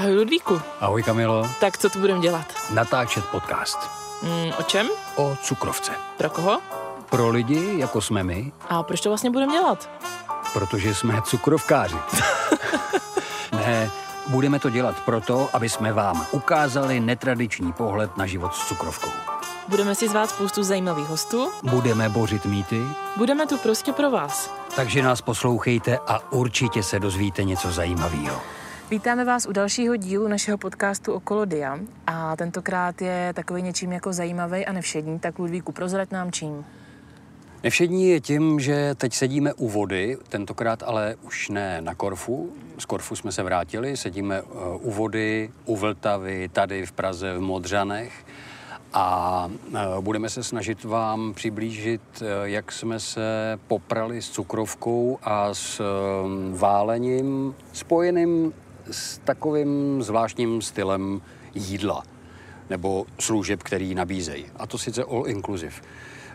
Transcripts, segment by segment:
Ahoj Ludvíku. Ahoj Kamilo. Tak co tu budeme dělat? Natáčet podcast. Mm, o čem? O cukrovce. Pro koho? Pro lidi, jako jsme my. A proč to vlastně budeme dělat? Protože jsme cukrovkáři. ne, budeme to dělat proto, aby jsme vám ukázali netradiční pohled na život s cukrovkou. Budeme si zvát spoustu zajímavých hostů. Budeme bořit mýty. Budeme tu prostě pro vás. Takže nás poslouchejte a určitě se dozvíte něco zajímavého. Vítáme vás u dalšího dílu našeho podcastu Okolo Dia a tentokrát je takový něčím jako zajímavý a nevšední, tak Ludvíku, prozrať nám čím. Nevšední je tím, že teď sedíme u vody, tentokrát ale už ne na Korfu. Z Korfu jsme se vrátili, sedíme eh, u vody, u Vltavy, tady v Praze, v Modřanech a eh, budeme se snažit vám přiblížit, eh, jak jsme se poprali s cukrovkou a s válením spojeným s takovým zvláštním stylem jídla nebo služeb, který nabízejí. A to sice all inclusive.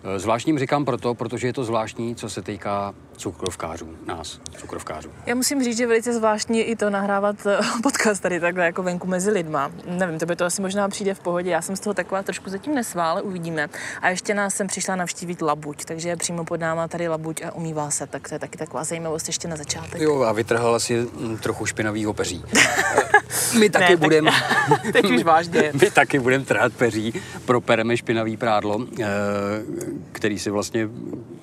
Eh, zvláštním říkám proto, protože je to zvláštní, co se týká cukrovkářů, nás, cukrovkářů. Já musím říct, že velice zvláštní i to nahrávat eh, podcast tady takhle jako venku mezi lidma. Nevím, to by to asi možná přijde v pohodě. Já jsem z toho taková trošku zatím nesvá, ale uvidíme. A ještě nás jsem přišla navštívit Labuť, takže je přímo pod náma tady Labuť a umývá se, tak to je taky taková zajímavost ještě na začátek. Jo, a vytrhala si hm, trochu špinavý peří. My taky ne, budeme... Tak, teď už vážně. My taky budeme trhat peří, propereme špinavý prádlo, eh, který si vlastně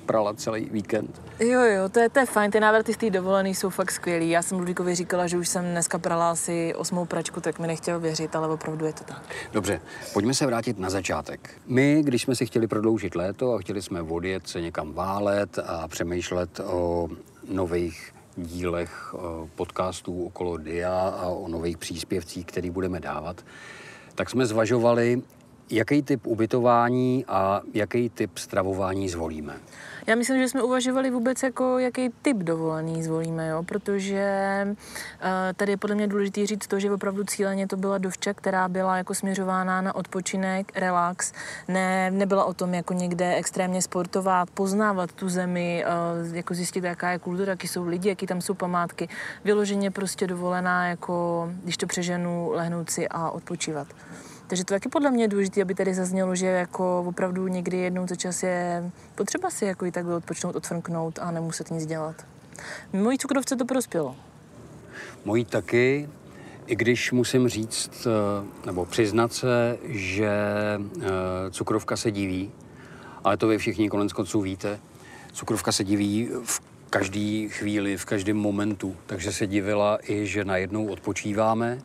prala celý víkend. Jo, jo, to je, to je fajn, ty návraty z té dovolený jsou fakt skvělý. Já jsem Ludvíkovi říkala, že už jsem dneska prala asi osmou pračku, tak mi nechtěl věřit, ale opravdu je to tak. Dobře, pojďme se vrátit na začátek. My, když jsme si chtěli prodloužit léto a chtěli jsme odjet se někam válet a přemýšlet o nových dílech podcastů okolo DIA a o nových příspěvcích, který budeme dávat, tak jsme zvažovali, jaký typ ubytování a jaký typ stravování zvolíme. Já myslím, že jsme uvažovali vůbec, jako jaký typ dovolený zvolíme, jo? protože uh, tady je podle mě důležité říct to, že opravdu cíleně to byla dovča, která byla jako směřována na odpočinek, relax, ne, nebyla o tom jako někde extrémně sportovat, poznávat tu zemi, uh, jako zjistit, jaká je kultura, jaký jsou lidi, jaký tam jsou památky. Vyloženě prostě dovolená, jako když to přeženu, lehnout si a odpočívat. Takže to taky podle mě je důležité, aby tady zaznělo, že jako opravdu někdy jednou za čas je potřeba si jako i takhle odpočnout, odfrknout a nemuset nic dělat. Mojí cukrovce to prospělo. Mojí taky, i když musím říct, eh, nebo přiznat se, že eh, cukrovka se diví, ale to vy všichni konec konců víte, cukrovka se diví v každý chvíli, v každém momentu, takže se divila i, že najednou odpočíváme,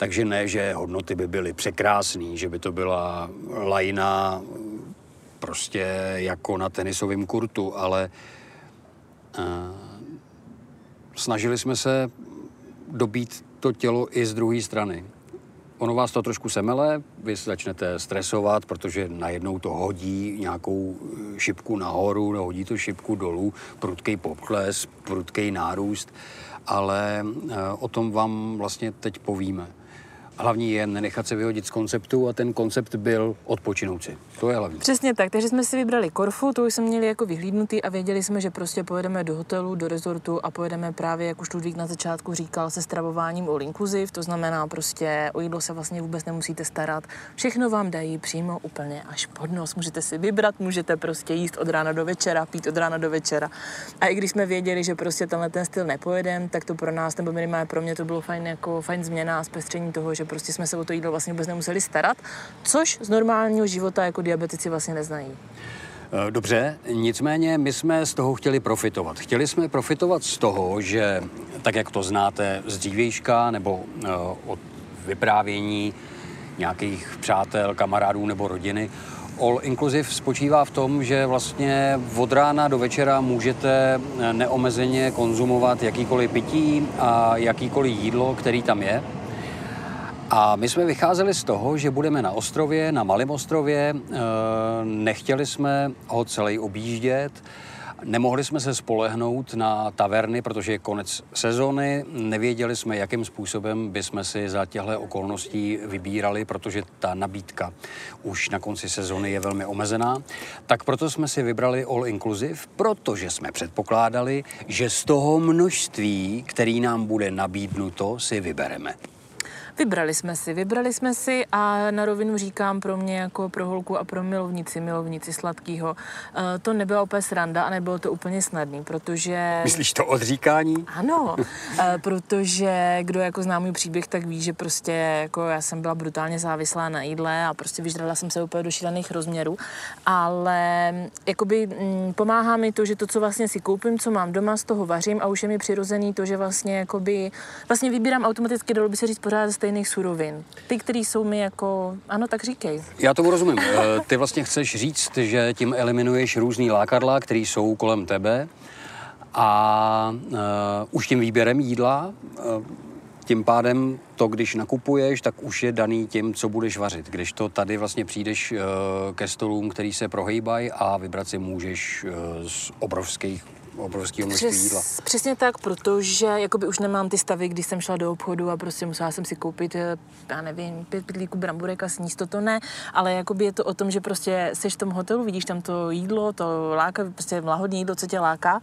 takže ne, že hodnoty by byly překrásné, že by to byla lajna prostě jako na tenisovém kurtu, ale uh, snažili jsme se dobít to tělo i z druhé strany. Ono vás to trošku semele, vy začnete stresovat, protože najednou to hodí nějakou šipku nahoru, hodí to šipku dolů, prudký pokles, prudký nárůst, ale uh, o tom vám vlastně teď povíme. Hlavní je nenechat se vyhodit z konceptu a ten koncept byl odpočinout si. To je hlavní. Přesně tak, takže jsme si vybrali Korfu, to už jsme měli jako vyhlídnutý a věděli jsme, že prostě pojedeme do hotelu, do rezortu a pojedeme právě, jak už Ludvík na začátku říkal, se stravováním all inclusive, to znamená prostě o jídlo se vlastně vůbec nemusíte starat. Všechno vám dají přímo úplně až pod nos. Můžete si vybrat, můžete prostě jíst od rána do večera, pít od rána do večera. A i když jsme věděli, že prostě tenhle ten styl nepojedeme, tak to pro nás, nebo minimálně pro mě to bylo fajn, jako fajn změna a zpestření toho, že prostě jsme se o to jídlo vlastně vůbec nemuseli starat, což z normálního života jako diabetici vlastně neznají. Eh, dobře, nicméně my jsme z toho chtěli profitovat. Chtěli jsme profitovat z toho, že tak, jak to znáte z dřívějška nebo uh, od vyprávění nějakých přátel, kamarádů nebo rodiny, All Inclusive spočívá v tom, že vlastně od rána do večera můžete neomezeně konzumovat jakýkoliv pití a jakýkoliv jídlo, který tam je. A my jsme vycházeli z toho, že budeme na ostrově, na malém ostrově, eh, nechtěli jsme ho celý objíždět, Nemohli jsme se spolehnout na taverny, protože je konec sezóny. Nevěděli jsme, jakým způsobem bychom si za těchto okolností vybírali, protože ta nabídka už na konci sezóny je velmi omezená. Tak proto jsme si vybrali All Inclusive, protože jsme předpokládali, že z toho množství, který nám bude nabídnuto, si vybereme. Vybrali jsme si, vybrali jsme si a na rovinu říkám pro mě jako pro holku a pro milovnici, milovnici sladkého, eh, to nebyla úplně sranda a nebylo to úplně snadný, protože... Myslíš to odříkání? Ano, eh, protože kdo jako zná můj příběh, tak ví, že prostě jako já jsem byla brutálně závislá na jídle a prostě vyžrala jsem se úplně do šílených rozměrů, ale jakoby mm, pomáhá mi to, že to, co vlastně si koupím, co mám doma, z toho vařím a už je mi přirozený to, že vlastně jakoby, vlastně vybírám automaticky, dalo by se říct pořád stejných surovin. Ty, které jsou mi jako, ano, tak říkej. Já tomu rozumím. Eh, ty vlastně chceš říct, že tím eliminuješ různý lákadla, které jsou kolem tebe a uh, už tím výběrem jídla uh, tím pádem to, když nakupuješ, tak už je daný tím, co budeš vařit. Když to tady vlastně přijdeš ke stolům, který se prohejbají a vybrat si můžeš z obrovských obrovského množství Přes, jídla. Přesně tak, protože jakoby už nemám ty stavy, když jsem šla do obchodu a prostě musela jsem si koupit, eh, já nevím, pět pytlíků bramburek a sníst to, to ne, ale jakoby je to o tom, že prostě seš v tom hotelu, vidíš tam to jídlo, to láka, prostě lahodní jídlo, co tě láká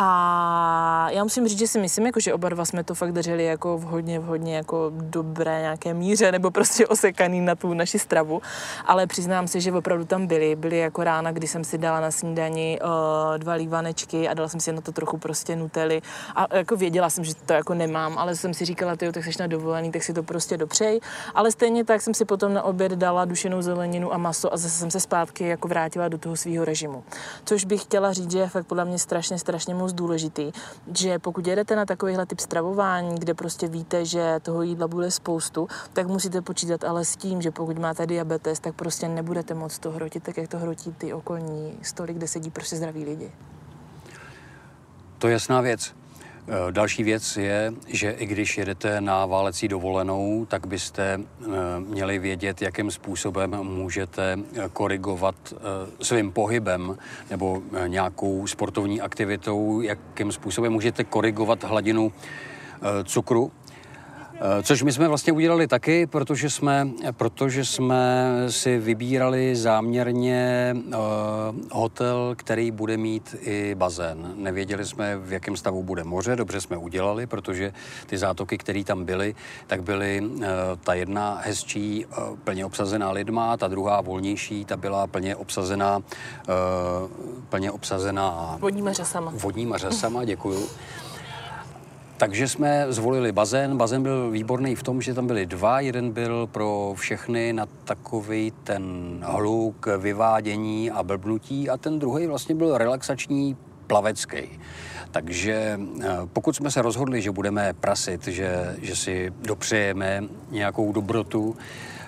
a já musím říct, že si myslím, jako, že oba dva jsme to fakt drželi jako v hodně, v hodně jako dobré nějaké míře, nebo prostě osekaný na tu naši stravu. Ale přiznám se, že opravdu tam byly. Byly jako rána, kdy jsem si dala na snídani uh, dva lívanečky a dala jsem si na to trochu prostě nutely. A jako věděla jsem, že to jako nemám, ale jsem si říkala, ty tak jsi na dovolený, tak si to prostě dopřej. Ale stejně tak jsem si potom na oběd dala dušenou zeleninu a maso a zase jsem se zpátky jako vrátila do toho svého režimu. Což bych chtěla říct, že je fakt podle mě strašně, strašně moc důležitý, že pokud jedete na takovýhle typ stravování, kde prostě víte, že toho jídla bude spoustu, tak musíte počítat ale s tím, že pokud máte diabetes, tak prostě nebudete moc to hrotit, tak jak to hrotí ty okolní stoly, kde sedí prostě zdraví lidi. To je jasná věc. Eh, další věc je, že i když jedete na válecí dovolenou, tak byste eh, měli vědět, jakým způsobem můžete eh, korigovat svým pohybem nebo nějakou sportovní aktivitou, jakým způsobem můžete korigovat hladinu cukru což my jsme vlastně udělali taky, protože jsme, protože jsme si vybírali záměrně uh, hotel, který bude mít i bazén. Nevěděli jsme, v jakém stavu bude moře, dobře jsme udělali, protože ty zátoky, které tam byly, tak byly uh, ta jedna hezčí, plně obsazená lidma, ta druhá volnější, ta byla plně obsazená, plně obsazená vodníma řasama. Vodníma řasama, děkuju. Takže jsme zvolili bazén. Bazén byl výborný v tom, že tam byly dva. Jeden byl pro všechny na takový ten hluk, vyvádění a blbnutí a ten druhý vlastně byl relaxační plavecký. Takže eh, pokud jsme se rozhodli, že budeme prasit, že, že si dopřejeme nějakou dobrotu,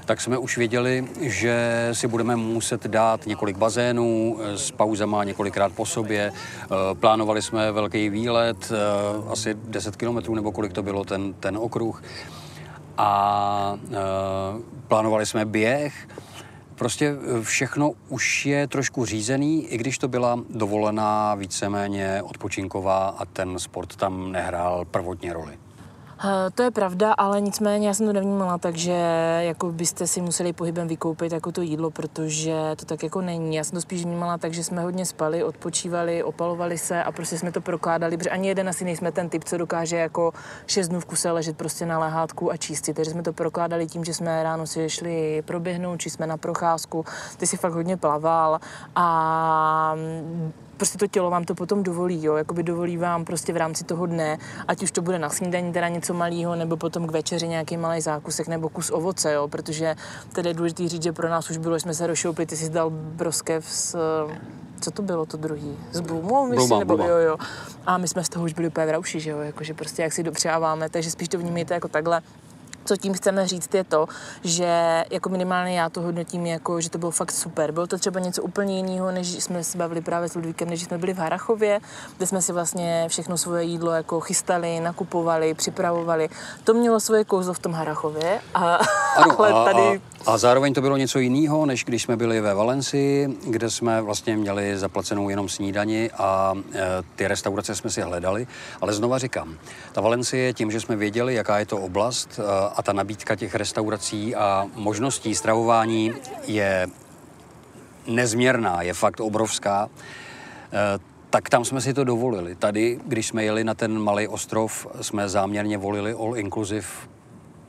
tak jsme už věděli, že si budeme muset dát několik bazénů eh, s pauzama několikrát po sobě. Eh, plánovali jsme velký výlet, eh, asi 10 kilometrů nebo kolik to bylo ten, ten okruh. A plánovali jsme běh. Prostě všechno už je trošku řízený, i když to byla dovolená víceméně odpočinková a ten sport tam nehrál prvotně roli. Eh, to je pravda, ale nicméně já jsem to nevnímala, takže jako byste si museli pohybem vykoupit jako to jídlo, protože to tak jako není. Já jsem to spíš vnímala tak, že jsme hodně spali, odpočívali, opalovali se a prostě jsme to prokládali, protože ani jeden asi nejsme ten typ, co dokáže jako šest dnů v kuse ležet prostě na lehátku a číst Takže jsme to prokládali tím, že jsme ráno si šli proběhnout, či jsme na procházku. Ty si fakt hodně plaval a prostě to tělo vám to potom dovolí, jo, jakoby dovolí vám prostě v rámci toho dne, ať už to bude na snídaní teda něco malého, nebo potom k večeři nějaký malý zákusek nebo kus ovoce, jo, protože tedy je důležité říct, že pro nás už bylo, že jsme se rozšoupli, ty jsi dal broskev s co to bylo to druhý? S Blumou, myslím, Bluma, nebo Bluma. jo, jo. A my jsme z toho už byli úplně v rauši, že jo, jakože prostě jak si dopřáváme, takže spíš to vnímejte jako takhle co tím chceme říct je to, že jako minimálně já to hodnotím jako, že to bylo fakt super. Bylo to třeba něco úplně jiného, než jsme se bavili právě s Ludvíkem, než jsme byli v Harachově, kde jsme si vlastně všechno svoje jídlo jako chystali, nakupovali, připravovali. To mělo svoje kouzlo v tom Harachově. A, ano, ale a, tady... a, a zároveň to bylo něco jiného, než když jsme byli ve Valencii, kde jsme vlastně měli zaplacenou jenom snídani a e, ty restaurace jsme si hledali. Ale znova říkám, ta Valencie tím, že jsme věděli, jaká je to oblast e, a ta nabídka těch restaurací a možností stravování je nezměrná, je fakt obrovská, eh, tak tam jsme si to dovolili. Tady, když jsme jeli na ten malý ostrov, jsme záměrně volili all inclusive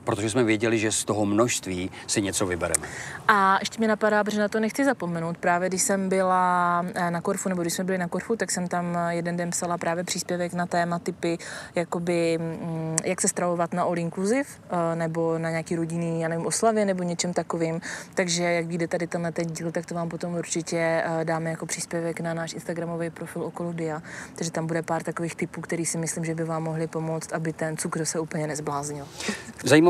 protože jsme věděli, že z toho množství si něco vybereme. A ještě mi napadá, protože na to nechci zapomenout. Právě když jsem byla eh, na Korfu, nebo když jsme byli na Korfu, tak jsem tam eh, jeden den psala právě příspěvek na téma typy, jakoby, mm, jak se stravovat na all inclusive, eh, nebo na nějaký rodinný, já nevím, oslavě, nebo něčem takovým. Takže jak vyjde tady tenhle ten díl, tak to vám potom určitě dáme jako příspěvek na náš Instagramový profil okolo Dia. Takže tam bude pár takových typů, který si myslím, že by vám mohli pomoct, aby ten cukr se úplně nezbláznil.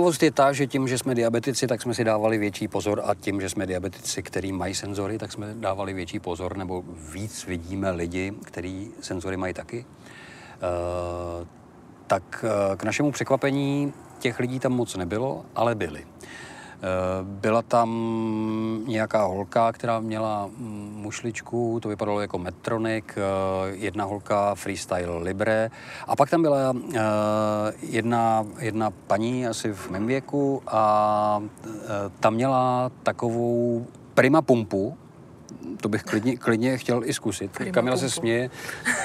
Zajímavost je ta, že tím, že jsme diabetici, tak jsme si dávali větší pozor a tím, že jsme diabetici, který mají senzory, tak jsme dávali větší pozor, nebo víc vidíme lidi, kteří senzory mají taky. Uh, tak uh, k našemu překvapení těch lidí tam moc nebylo, ale byli. Eh, byla tam nějaká holka, která měla mušličku, to vypadalo jako Metronic, eh, jedna holka Freestyle Libre. A pak tam byla eh, jedna, jedna paní asi v mém věku a ta měla takovou prima pumpu, to bych klidně, klidně chtěl i zkusit. Kamila se směje,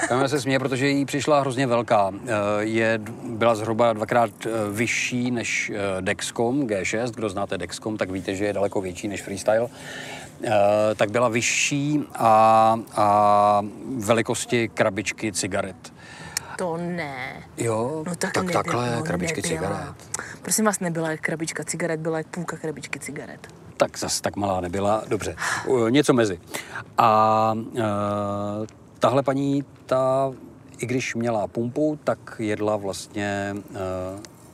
Kamila se směje, protože jí přišla hrozně velká. Eh, je, byla zhruba dvakrát eh, vyšší než eh, Dexcom G6. Kdo znáte Dexcom, tak víte, že je daleko větší než Freestyle. Tak byla vyšší a, a velikosti krabičky cigaret. To ne. Jo, no tak, tak nebyla, takhle no, krabičky nebyla. cigaret. Prosím vás, nebyla krabička cigaret, byla půlka krabičky cigaret tak zase tak malá nebyla, dobře, něco mezi. A e, tahle paní, ta, i když měla pumpu, tak jedla vlastně e,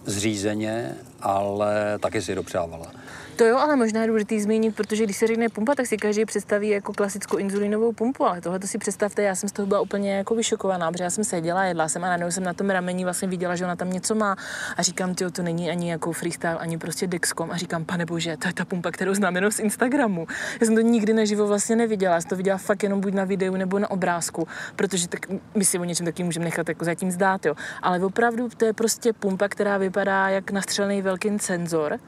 zřízeně, ale taky si dopřávala. To jo, ale možná je důležité zmínit, protože když se řekne pumpa, tak si každý představí jako klasickou inzulinovou pumpu, ale tohle to si představte, já jsem z toho byla úplně jako vyšokovaná, protože já jsem seděla, jedla jsem a najednou jsem na tom rameni vlastně viděla, že ona tam něco má a říkám, ty to není ani jako freestyle, ani prostě Dexcom a říkám, pane bože, to je ta pumpa, kterou znám jenom z Instagramu. Já jsem to nikdy naživo vlastně neviděla, já jsem to viděla fakt jenom buď na videu nebo na obrázku, protože tak my si o něčem taky můžeme nechat jako zatím zdát, jo. Ale opravdu to je prostě pumpa, která vypadá jak nastřelený velký senzor,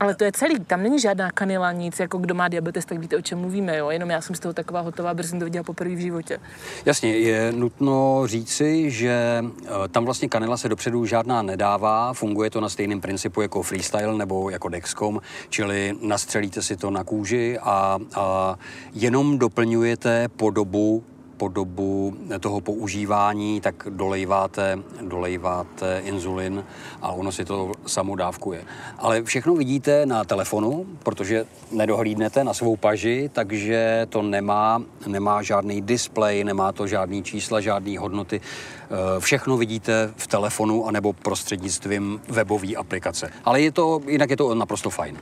ale to je celý, tam není žádná kanila, nic, jako kdo má diabetes, tak víte, o čem mluvíme, jo? Jenom já jsem z toho taková hotová, jsem to viděla poprvé v životě. Jasně, je nutno říci, že eh, tam vlastně kanila se dopředu žádná nedává, funguje to na stejném principu jako freestyle nebo jako Dexcom, čili nastřelíte si to na kůži a, a jenom doplňujete podobu po dobu toho používání, tak dolejváte, dolejváte inzulin a ono si to samo dávkuje. Ale všechno vidíte na telefonu, protože nedohlídnete na svou paži, takže to nemá, nemá žádný displej, nemá to žádný čísla, žádný hodnoty. Eh, všechno vidíte v telefonu anebo prostřednictvím webové aplikace. Ale je to, jinak je to naprosto fajn.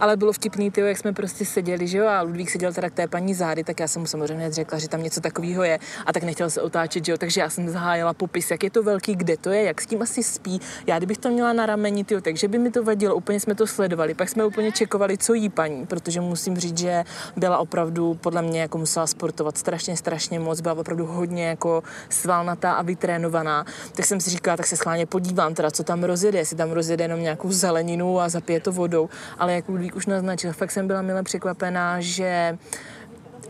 Ale bylo vtipný, tyjo, jak jsme prostě seděli, že jo, a Ludvík seděl teda k té paní zády, tak já jsem mu samozřejmě řekla, že tam něco takového je a tak nechtěl se otáčet, že jo, takže já jsem zahájila popis, jak je to velký, kde to je, jak s tím asi spí. Já kdybych to měla na rameni, tyjo, takže by mi to vadilo, úplně jsme to sledovali, pak jsme úplně čekovali, co jí paní, protože musím říct, že byla opravdu, podle mě, jako musela sportovat strašně, strašně moc, byla opravdu hodně jako svalnatá a vytržená natrénovaná, tak jsem si říkala, tak se schválně podívám, teda co tam rozjede, jestli tam rozjede jenom nějakou zeleninu a zapije to vodou. Ale jak Ludvík už naznačil, fakt jsem byla milé překvapená, že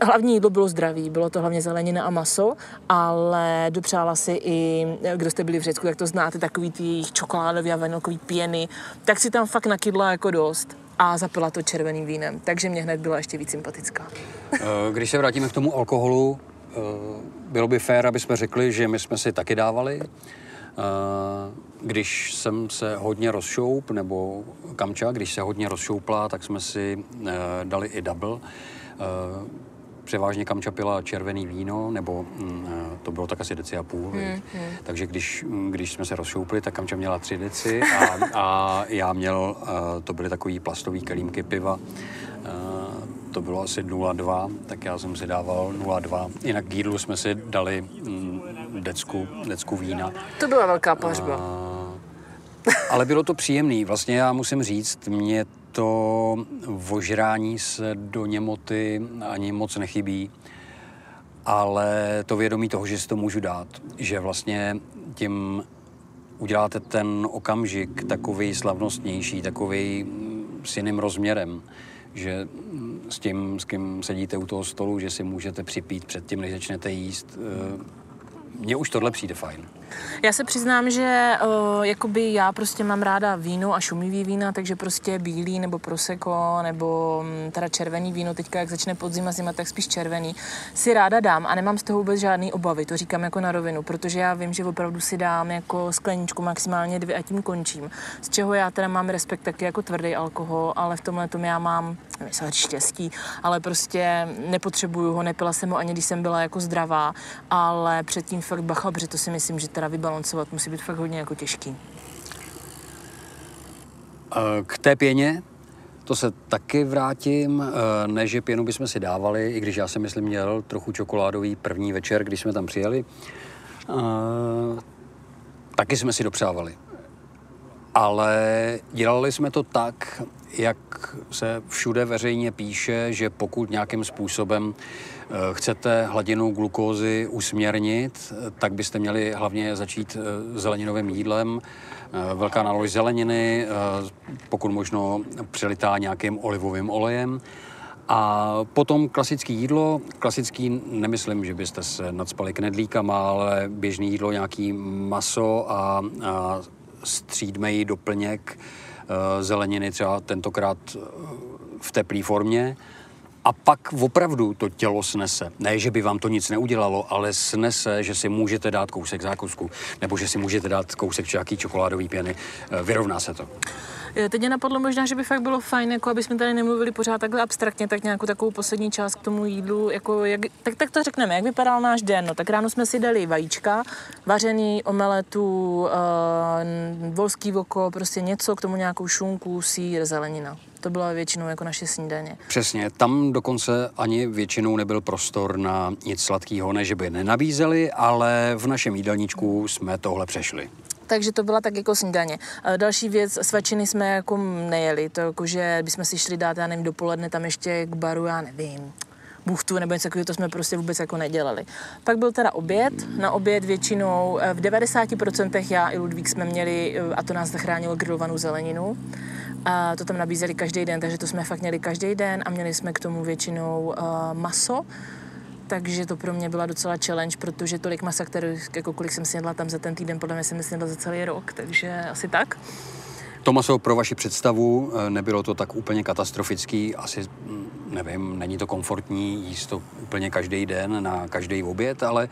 Hlavní jídlo bylo zdraví, bylo to hlavně zelenina a maso, ale dopřála si i, kdo jste byli v Řecku, tak to znáte, takový ty čokoládový a vanilkový pěny, tak si tam fakt nakydla jako dost a zapila to červeným vínem, takže mě hned byla ještě víc sympatická. Eh, když se vrátíme k tomu alkoholu, Eh, bylo by fér, aby jsme řekli, že my jsme si taky dávali. Eh, když jsem se hodně rozšoup, nebo Kamča, když se hodně rozšoupla, tak jsme si eh, dali i double. Převážně Kamča pila červený víno, nebo mm, to bylo tak asi deci a půl. Hmm, hmm. Takže když, když jsme se rozšoupli, tak Kamča měla tři deci a, a já měl, to byly takový plastový kelímky piva to bylo asi 0,2, tak já jsem si dával 0,2. Jinak k jídlu jsme si dali mm, decku, decku vína. To byla velká pařba. A, ale bylo to příjemný. Vlastně já musím říct, mě to vožrání se do němoty ani moc nechybí, ale to vědomí toho, že si to můžu dát, že vlastně tím uděláte ten okamžik takový slavnostnější, takový s jiným rozměrem že s tím, s kým sedíte u toho stolu, že si můžete připít předtím, než začnete jíst. Eh, mně už tohle přijde fajn. Já se přiznám, že uh, jakoby já prostě mám ráda víno a šumivý vína, takže prostě bílý nebo proseko nebo um, teda červený víno, teďka jak začne podzim a zima, tak spíš červený, si ráda dám a nemám z toho vůbec žádný obavy, to říkám jako na rovinu, protože já vím, že opravdu si dám jako skleničku maximálně dvě a tím končím. Z čeho já teda mám respekt taky jako tvrdý alkohol, ale v tomhle tom já mám, nevím, štěstí, ale prostě nepotřebuju ho, nepila jsem ho ani když jsem byla jako zdravá, ale předtím fakt bacha, protože to si myslím, že teda vybalancovat musí být fakt hodně jako těžký. K té pěně, to se taky vrátím. Ne, že pěnu bychom si dávali, i když já jsem myslím měl trochu čokoládový první večer, když jsme tam přijeli. Taky jsme si dopřávali. Ale dělali jsme to tak, jak se všude veřejně píše, že pokud nějakým způsobem eh, chcete hladinu glukózy usměrnit, tak byste měli hlavně začít eh, zeleninovým jídlem. Eh, velká nálož zeleniny, pokud možno přelitá nějakým olivovým olejem. A potom klasické jídlo, klasický nemyslím, že byste se nadspali knedlíkama, ale běžné jídlo, nějaký maso a, a střídmej doplněk Eh, zeleniny třeba tentokrát eh, v teplé formě. A pak opravdu to tělo snese. Ne, že by vám to nic neudělalo, ale snese, že si můžete dát kousek zákusku, nebo že si můžete dát kousek nějaký čokoládový pěny. Eh, vyrovná se to. Teď mě napadlo možná, že by fakt bylo fajn, jako aby jsme tady nemluvili pořád takhle abstraktně, tak nějakou takovou poslední část k tomu jídlu, jako jak, tak, tak to řekneme, jak vypadal náš den. No, tak ráno jsme si dali vajíčka, vařený omeletu, uh, volský voko, prostě něco, k tomu nějakou šunku, sír, zelenina. To byla většinou jako naše snídaně. Přesně, tam dokonce ani většinou nebyl prostor na nic sladkého, ne že by nenabízeli, ale v našem jídelníčku jsme tohle přešli takže to byla tak jako snídaně. Další věc, svačiny jsme jako nejeli, to jako, že bychom si šli dát, já nevím, dopoledne tam ještě k baru, já nevím, buchtu nebo něco takového, to jsme prostě vůbec jako nedělali. Pak byl teda oběd, na oběd většinou eh, v 90% já i Ludvík jsme měli, eh, a to nás zachránilo grilovanou zeleninu, a to tam nabízeli každý den, takže to jsme fakt měli každý den a měli jsme k tomu většinou uh, maso, takže to pro mě byla docela challenge, protože tolik masa, který, jako kolik jsem snědla tam za ten týden, podle mě jsem snědla za celý rok, takže asi tak. To maso pro vaši představu nebylo to tak úplně katastrofický, asi hm, nevím, není to komfortní jíst to úplně každý den na každý oběd, ale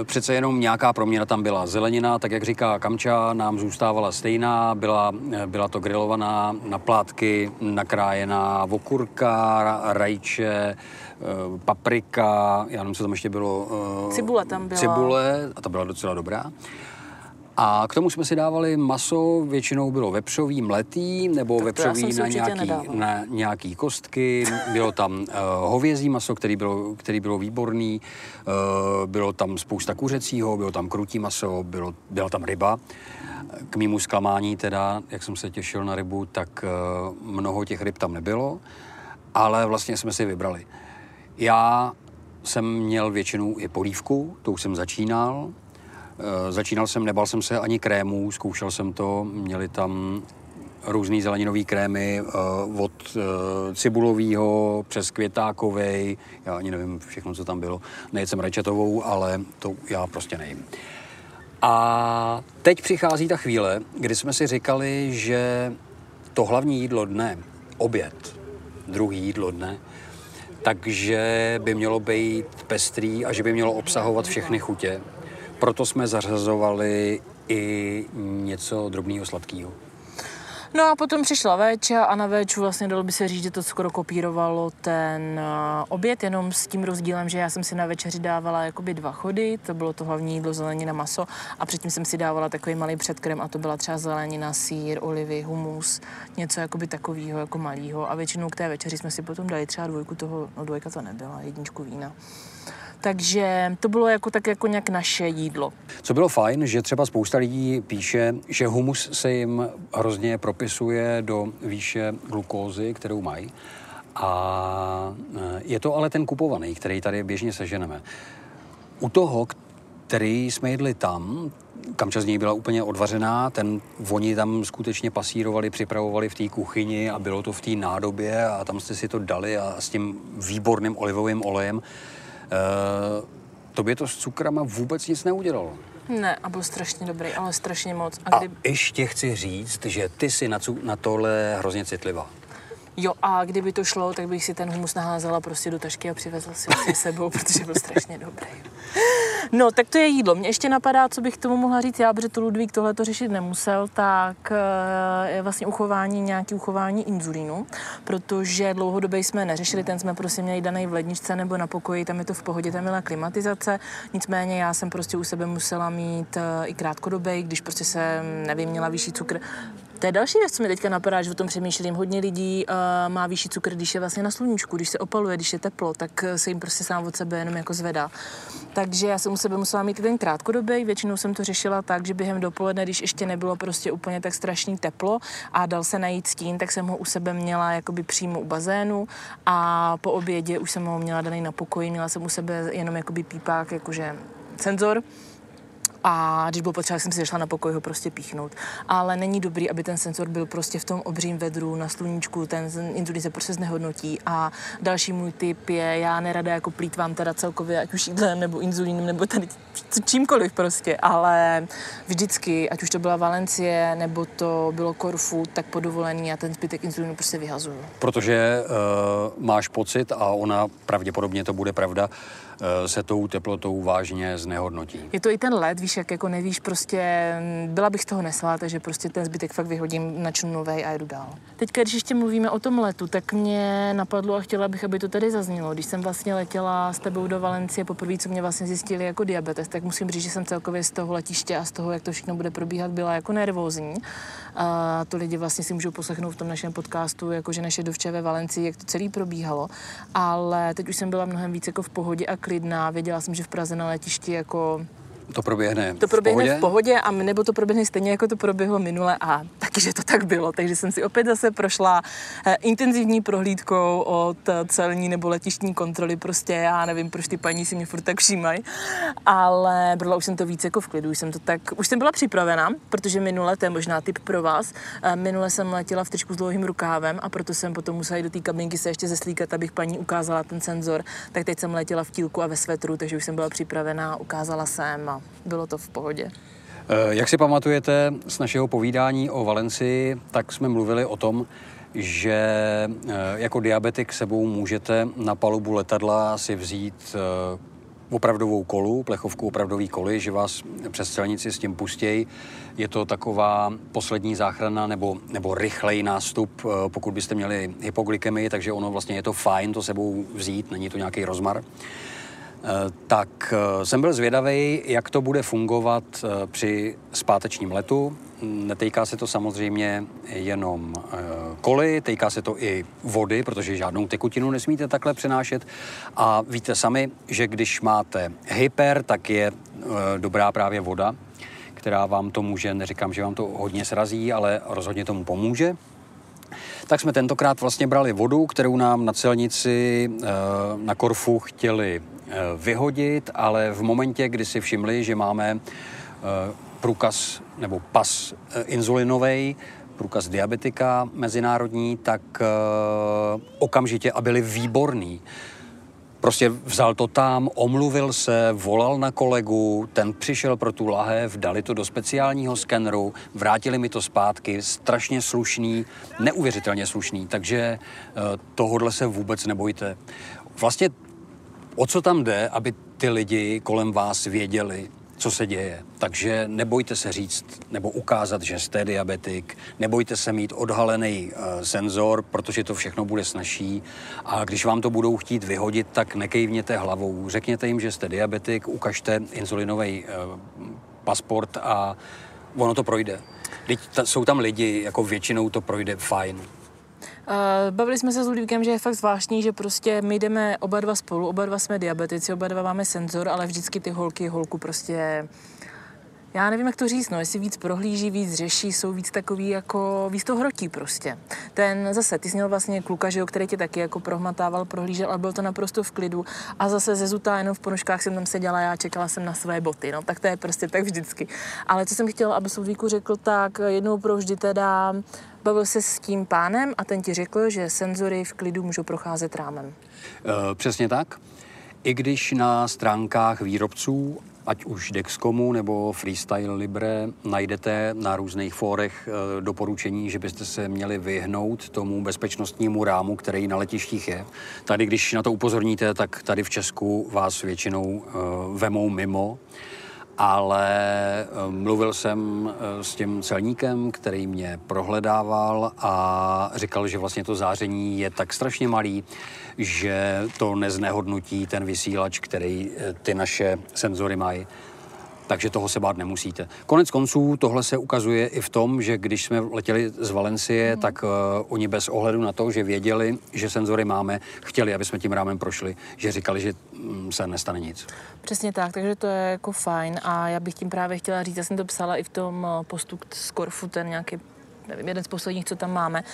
eh, Přece jenom nějaká proměna tam byla. Zelenina, tak jak říká Kamča, nám zůstávala stejná. Byla, eh, byla to grilovaná na plátky, nakrájená okurka, rajče, Eh, paprika, já nevím, co tam ještě bylo. Cibule tam byla. Cibule, a ta byla docela dobrá. A k tomu jsme si dávali maso, většinou bylo vepřový mletý, nebo tak vepřový na nějaký, na nějaký kostky. Bylo tam uh, hovězí maso, který bylo, který bylo výborný. Uh, bylo tam spousta kuřecího, bylo tam krutí maso, bylo, byla tam ryba. K mýmu zklamání teda, jak jsem se těšil na rybu, tak uh, mnoho těch ryb tam nebylo, ale vlastně jsme si vybrali. Já jsem měl většinou i polívku, to už jsem začínal. E, začínal jsem, nebal jsem se ani krémů, zkoušel jsem to, měli tam různý zeleninový krémy e, od e, cibulového přes květákovej, já ani nevím všechno, co tam bylo. Nejsem rajčatovou, ale to já prostě nejím. A teď přichází ta chvíle, kdy jsme si říkali, že to hlavní jídlo dne, oběd, druhý jídlo dne, takže by mělo být pestrý a že by mělo obsahovat všechny chutě. Proto jsme zařazovali i něco drobného sladkého. No a potom přišla več a na več vlastně dalo by se říct, že to skoro kopírovalo ten uh, oběd, jenom s tím rozdílem, že já jsem si na večeři dávala jakoby dva chody, to bylo to hlavní jídlo zelenina, maso a předtím jsem si dávala takový malý předkrem a to byla třeba zelenina, sír, olivy, humus, něco jakoby takového jako malého a většinou k té večeři jsme si potom dali třeba dvojku toho, no dvojka to nebyla, jedničku vína. Takže to bylo jako tak jako nějak naše jídlo. Co bylo fajn, že třeba spousta lidí píše, že humus se jim hrozně propisuje do výše glukózy, kterou mají. A e, je to ale ten kupovaný, který tady běžně seženeme. U toho, který jsme jedli tam, kamča z něj byla úplně odvařená, ten oni tam skutečně pasírovali, připravovali v té kuchyni a bylo to v té nádobě a tam jste si to dali a s tím výborným olivovým olejem. Uh, tobě to s cukrama vůbec nic neudělalo. Ne, a byl strašně dobrý, ale strašně moc. A, kdy... a ještě chci říct, že ty jsi na, na tohle hrozně citlivá. Jo, a kdyby to šlo, tak bych si ten humus naházela prostě do tašky a přivezla si ho sebou, protože byl strašně dobrý. No, tak to je jídlo. Mě ještě napadá, co bych tomu mohla říct já, protože to Ludvík tohle to řešit nemusel, tak eh, je vlastně uchování, nějaký uchování inzulínu, protože dlouhodobě jsme neřešili, ten jsme prostě měli daný v ledničce nebo na pokoji, tam je to v pohodě, tam byla klimatizace, nicméně já jsem prostě u sebe musela mít eh, i krátkodobě, když prostě jsem, nevím, měla vyšší cukr, to je další věc, co mi teďka napadá, že o tom přemýšlím. Hodně lidí uh, má vyšší cukr, když je vlastně na sluníčku, když se opaluje, když je teplo, tak se jim prostě sám od sebe jenom jako zvedá. Takže já jsem u sebe musela mít ten krátkodobý, většinou jsem to řešila tak, že během dopoledne, když ještě nebylo prostě úplně tak strašný teplo a dal se najít stín, tak jsem ho u sebe měla jakoby přímo u bazénu a po obědě už jsem ho měla daný na pokoji, měla jsem u sebe jenom jakoby pípák, jakože senzor, a když bylo potřeba, jsem si šla na pokoj ho prostě píchnout. Ale není dobrý, aby ten senzor byl prostě v tom obřím vedru na sluníčku, ten inzulin se prostě znehodnotí. A další můj tip je, já nerada jako plítvám teda celkově, ať už jídlem nebo inzulínem, nebo tady čímkoliv prostě, ale vždycky, ať už to byla Valencie, nebo to bylo Korfu, tak po dovolení a ten zbytek inzulínu prostě vyhazuju. Protože uh, máš pocit, a ona pravděpodobně to bude pravda, uh, se tou teplotou vážně znehodnotí. Je to i ten led, víš, jak jako nevíš, prostě byla bych toho nesla, takže prostě ten zbytek fakt vyhodím, načnu novej a jedu dál. Teďka, když ještě mluvíme o tom letu, tak mě napadlo a chtěla bych, aby to tady zaznělo. Když jsem vlastně letěla s tebou do Valencie poprvé, co mě vlastně zjistili jako diabetes, tak musím říct, že jsem celkově z toho letiště a z toho, jak to všechno bude probíhat, byla jako nervózní. A to lidi vlastně si můžou poslechnout v tom našem podcastu, jakože naše dovče ve Valencii, jak to celý probíhalo. Ale teď už jsem byla mnohem víc jako v pohodě a klidná. Věděla jsem, že v Praze na letišti jako to proběhne To proběhne v pohodě? v pohodě a nebo to proběhne stejně, jako to proběhlo minule a taky, že to tak bylo. Takže jsem si opět zase prošla eh, intenzivní prohlídkou od celní nebo letištní kontroly. Prostě já nevím, proč ty paní si mě furt tak všímají, ale brala už jsem to víc jako v klidu. Už jsem, to tak, už jsem byla připravena, protože minule, to je možná tip pro vás, eh, minule jsem letěla v tričku s dlouhým rukávem a proto jsem potom musela jít do té kabinky se ještě zeslíkat, abych paní ukázala ten senzor. Tak teď jsem letěla v tílku a ve svetru, takže už jsem byla připravená, ukázala jsem a bylo to v pohodě. Eh, jak si pamatujete z našeho povídání o Valencii, tak jsme mluvili o tom, že eh, jako diabetik sebou můžete na palubu letadla si vzít eh, opravdovou kolu, plechovku opravdový koly, že vás přes celnici s tím pustějí. Je to taková poslední záchrana nebo, nebo rychlej nástup, pokud byste měli hypoglykemii, takže ono vlastně je to fajn to sebou vzít, není to nějaký rozmar. Eh, tak eh, jsem byl zvědavý, jak to bude fungovat eh, při zpátečním letu. Netýká se to samozřejmě jenom koly, týká se to i vody, protože žádnou tekutinu nesmíte takhle přenášet. A víte sami, že když máte hyper, tak je dobrá právě voda, která vám to může, neříkám, že vám to hodně srazí, ale rozhodně tomu pomůže. Tak jsme tentokrát vlastně brali vodu, kterou nám na celnici na Korfu chtěli vyhodit, ale v momentě, kdy si všimli, že máme eh, průkaz nebo pas eh, inzulinový, průkaz diabetika mezinárodní, tak okamžitě a byli výborný. Prostě vzal to tam, omluvil se, volal na kolegu, ten přišel pro tu lahev, dali to do speciálního skeneru, vrátili mi to zpátky, strašně slušný, neuvěřitelně slušný, takže tohodle se vůbec nebojte. Vlastně O co tam jde, aby ty lidi kolem vás věděli, co se děje. Takže nebojte se říct nebo ukázat, že jste diabetik, nebojte se mít odhalený uh, senzor, protože to všechno bude snažší. A když vám to budou chtít vyhodit, tak nekejvněte hlavou. Řekněte jim, že jste diabetik, ukažte insulinový uh, pasport a ono to projde. Teď ta, jsou tam lidi, jako většinou to projde fajn. Uh, bavili jsme se s Ludvíkem, že je fakt zvláštní, že prostě my jdeme oba dva spolu, oba dva jsme diabetici, oba dva máme senzor, ale vždycky ty holky holku prostě já nevím, jak to říct, no, jestli víc prohlíží, víc řeší, jsou víc takový jako, víc to hrotí prostě. Ten zase, ty jsi měl vlastně kluka, že jo, který tě taky jako prohmatával, prohlížel, ale byl to naprosto v klidu. A zase ze zutá jenom v ponožkách jsem tam seděla, já čekala jsem na své boty, no, tak to je prostě tak vždycky. Ale co jsem chtěla, aby Ludvíku řekl, tak jednou pro vždy teda bavil se s tím pánem a ten ti řekl, že senzory v klidu můžou procházet rámem. Uh, přesně tak. I když na stránkách výrobců, ať už Dexcomu nebo Freestyle Libre, najdete na různých fórech eh, doporučení, že byste se měli vyhnout tomu bezpečnostnímu rámu, který na letištích je. Tady, když na to upozorníte, tak tady v Česku vás většinou uh, vemou mimo ale eh, mluvil jsem eh, s tím celníkem, který mě prohledával a říkal, že vlastně to záření je tak strašně malý, že to neznehodnotí ten vysílač, který eh, ty naše senzory mají takže toho se bát nemusíte. Konec konců tohle se ukazuje i v tom, že když jsme letěli z Valencie, mm. tak uh, oni bez ohledu na to, že věděli, že senzory máme, chtěli, aby jsme tím rámem prošli, že říkali, že um, se nestane nic. Přesně tak, takže to je jako fajn a já bych tím právě chtěla říct, já jsem to psala i v tom eh, postu z Korfu, ten nějaký nevím, jeden z posledních, co tam máme,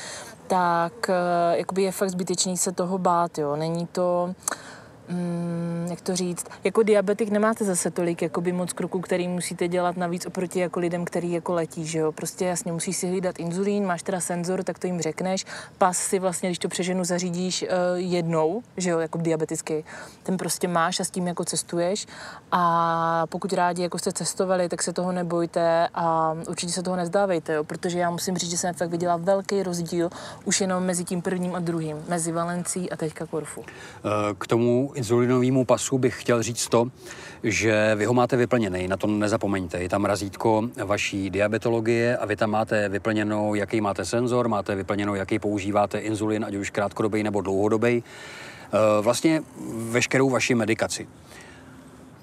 tak uh, jakoby je fakt zbytečný se toho bát, jo. Není to, mm, jak to říct, jako diabetik nemáte zase tolik jakoby moc kroků, který musíte dělat navíc oproti jako lidem, který jako letí, že jo. Prostě jasně musíš si hlídat inzulín, máš teda senzor, tak to jim řekneš. Pas si vlastně, když to přeženu, zařídíš uh, jednou, že jo, jako diabetický. Ten prostě máš a s tím jako cestuješ. A pokud rádi jako jste cestovali, tak se toho nebojte a určitě se toho nezdávejte, jo, protože já musím říct, že jsem fakt viděla velký rozdíl už jenom mezi tím prvním a druhým, mezi Valencí a teďka Korfu. Eh, k tomu inzulinovému pasu bych chtěl říct to, že vy ho máte vyplněný, na to nezapomeňte. Je tam razítko vaší diabetologie a vy tam máte vyplněno, jaký máte senzor, máte vyplněno, jaký používáte inzulin, ať už krátkodobý nebo dlouhodobý. Eh, vlastně veškerou vaši medikaci.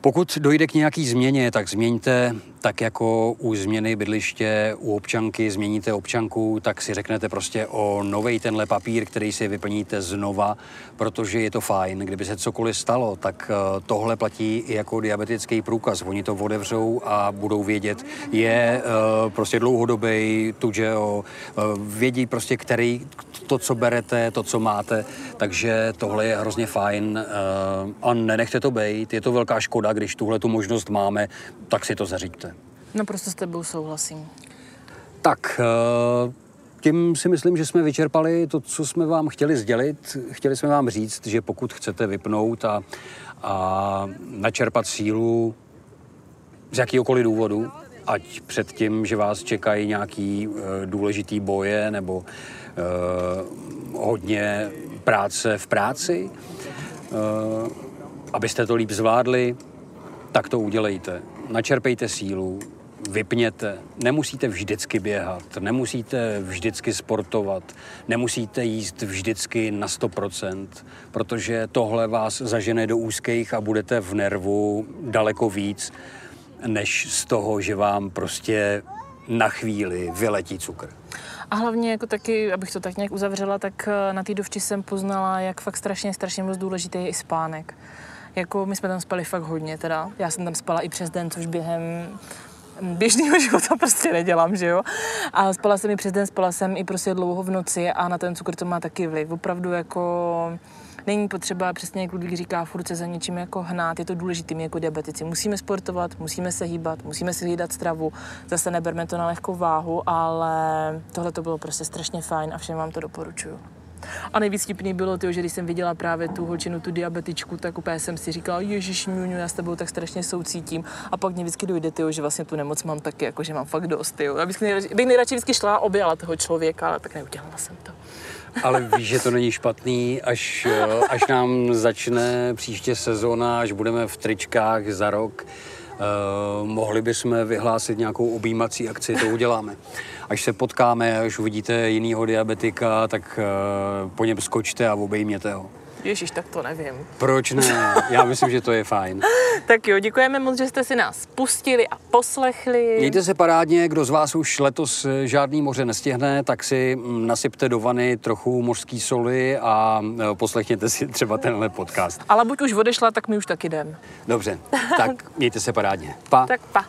Pokud dojde k nějaký změně, tak změňte tak jako u změny bydliště u občanky změníte občanku, tak si řeknete prostě o novej tenhle papír, který si vyplníte znova, protože je to fajn. Kdyby se cokoliv stalo, tak eh, tohle platí i jako diabetický průkaz. Oni to otevřou a budou vědět, je eh, prostě dlouhodobý, tužeo, eh, vědí prostě, který, to, co berete, to, co máte, takže tohle je hrozně fajn a nenechte to být. Je to velká škoda, když tuhle tu možnost máme, tak si to zaříďte. Naprosto s tebou souhlasím. Tak, eh, tím si myslím, že jsme vyčerpali to, co jsme vám chtěli sdělit. Chtěli jsme vám říct, že pokud chcete vypnout a, a načerpat sílu z jakýkoliv důvodu, ať před tím, že vás čekají nějaký uh, důležitý boje nebo uh, hodně práce v práci, uh, abyste to líp zvládli, tak to udělejte. Načerpejte sílu, vypněte. Nemusíte vždycky běhat, nemusíte vždycky sportovat, nemusíte jíst vždycky na 100%, protože tohle vás zažene do úzkých a budete v nervu daleko víc, než z toho, že vám prostě na chvíli vyletí cukr. A hlavně jako taky, abych to tak nějak uzavřela, tak eh, na té dovči jsem poznala, jak fakt strašně, strašně moc důležitý je i spánek. Jako my jsme tam spali fakt hodně teda. Já jsem tam spala i přes den, což během běžného života prostě nedělám, že jo. A spala jsem i přes den, spala jsem i prostě dlouho v noci a na ten cukr to má taky vliv. Opravdu jako není potřeba, přesně jak Ludvík říká, furt se za něčím jako hnát, je to důležité, my jako diabetici. Musíme sportovat, musíme se hýbat, musíme si hlídat stravu, zase neberme to na lehkou váhu, ale tohle to bylo prostě strašně fajn a všem vám to doporučuju. A nejvíc bylo to, že když jsem viděla právě tu holčinu, tu diabetičku, tak úplně jsem si říkala, Ježíš Mňuňu, já s tebou tak strašně soucítím. A pak mě vždycky dojde, tyjo, že vlastně tu nemoc mám taky, jako že mám fakt dost. Tyjo. Já bych nejradši, bych nejradši vždycky šla a objala toho člověka, ale tak neudělala jsem to. Ale víš, že to není špatný, až, až nám začne příště sezóna, až budeme v tričkách za rok, Uh, mohli bychom vyhlásit nějakou objímací akci, to uděláme. Až se potkáme, až uvidíte jinýho diabetika, tak uh, po něm skočte a obejměte ho. Ježíš, tak to nevím. Proč ne? Já myslím, že to je fajn. tak jo, děkujeme moc, že jste si nás pustili a poslechli. Mějte se parádně, kdo z vás už letos eh, žádný moře nestihne, tak si mm, nasypte do vany trochu mořský soli a eh, poslechněte si třeba tenhle podcast. Ale buď už odešla, tak my už taky jdem. Dobře, tak mějte se parádně. Pa. Tak pa.